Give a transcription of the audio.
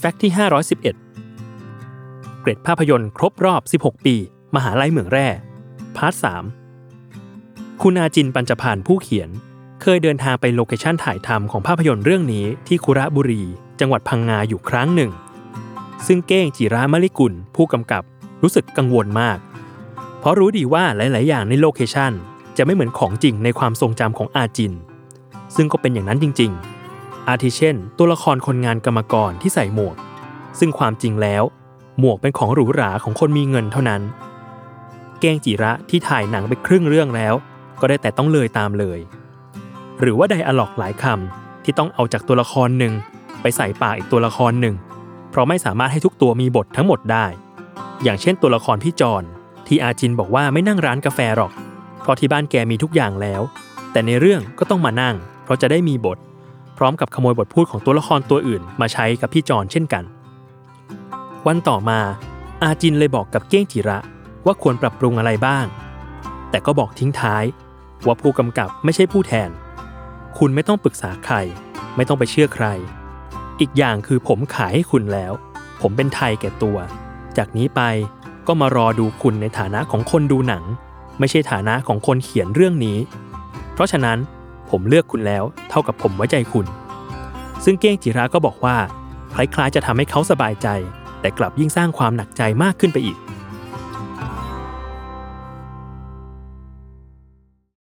fact ที่ 511 เกร็ดภาพยนตร์ครบรอบ 16 ปี มหาลัยเหมืองแร่ part 3 คุณอาจินต์ ปัญจพรรค์ผู้เขียน เคยเดินทางไป location ถ่ายทำของภาพยนตร์เรื่องนี้ที่คุระบุรี จังหวัดพังงาอยู่ครั้งหนึ่ง ซึ่งเก้งจิระ มะลิกุล ผู้กำกับรู้สึกกังวลมาก เพราะรู้ดีว่าหลาย ๆ อย่างใน location จะไม่เหมือนของจริงในความทรงจำของอาจินต์ ซึ่งก็เป็นอย่างนั้นจริง ๆ อาทิเช่น ตัวละครคนงานกรรมกรที่ใส่หมวก ซึ่งความจริงแล้ว หมวกเป็นของหรูหราของคนมีเงินเท่านั้น เก้งจิระที่ถ่ายหนังไปครึ่งเรื่องแล้ว ก็ได้แต่ต้องเลยตามเลย หรือว่าไดอะล็อกหลายคำที่ต้องเอาจากตัวละครหนึ่งไปใส่ปากอีกตัวละครหนึ่ง เพราะไม่สามารถให้ทุกตัวมีบททั้งหมดได้ อย่างเช่นตัวละครพี่จอนที่อาจินบอกว่าไม่นั่งร้านกาแฟหรอก เพราะที่บ้านแกมีทุกอย่างแล้ว แต่ในเรื่องก็ต้องมานั่ง เพราะจะได้มีบท พร้อมกับขโมยบทพูดของตัวละครตัวอื่นมาใช้กับพี่จอนเช่นกัน วันต่อมาอาจินเลยบอกกับเก้งจิระว่าควรปรับปรุงอะไรบ้าง แต่ก็บอกทิ้งท้าย ว่าผู้กำกับไม่ใช่ผู้แทน คุณไม่ต้องปรึกษาใคร ไม่ต้องไปเชื่อใคร อีกอย่างคือผมขายให้คุณแล้ว ผมเป็นไทยแก่ตัว จากนี้ไปก็มารอดูคุณในฐานะของคนดูหนัง ไม่ใช่ฐานะของคนเขียนเรื่องนี้ เพราะฉะนั้น ผมเลือกคุณแล้ว เท่ากับผมไว้ใจคุณ ซึ่งเก้งจิระก็บอกว่า คล้ายๆ จะทำให้เขาสบายใจ แต่กลับยิ่งสร้างความหนักใจมากขึ้นไปอีก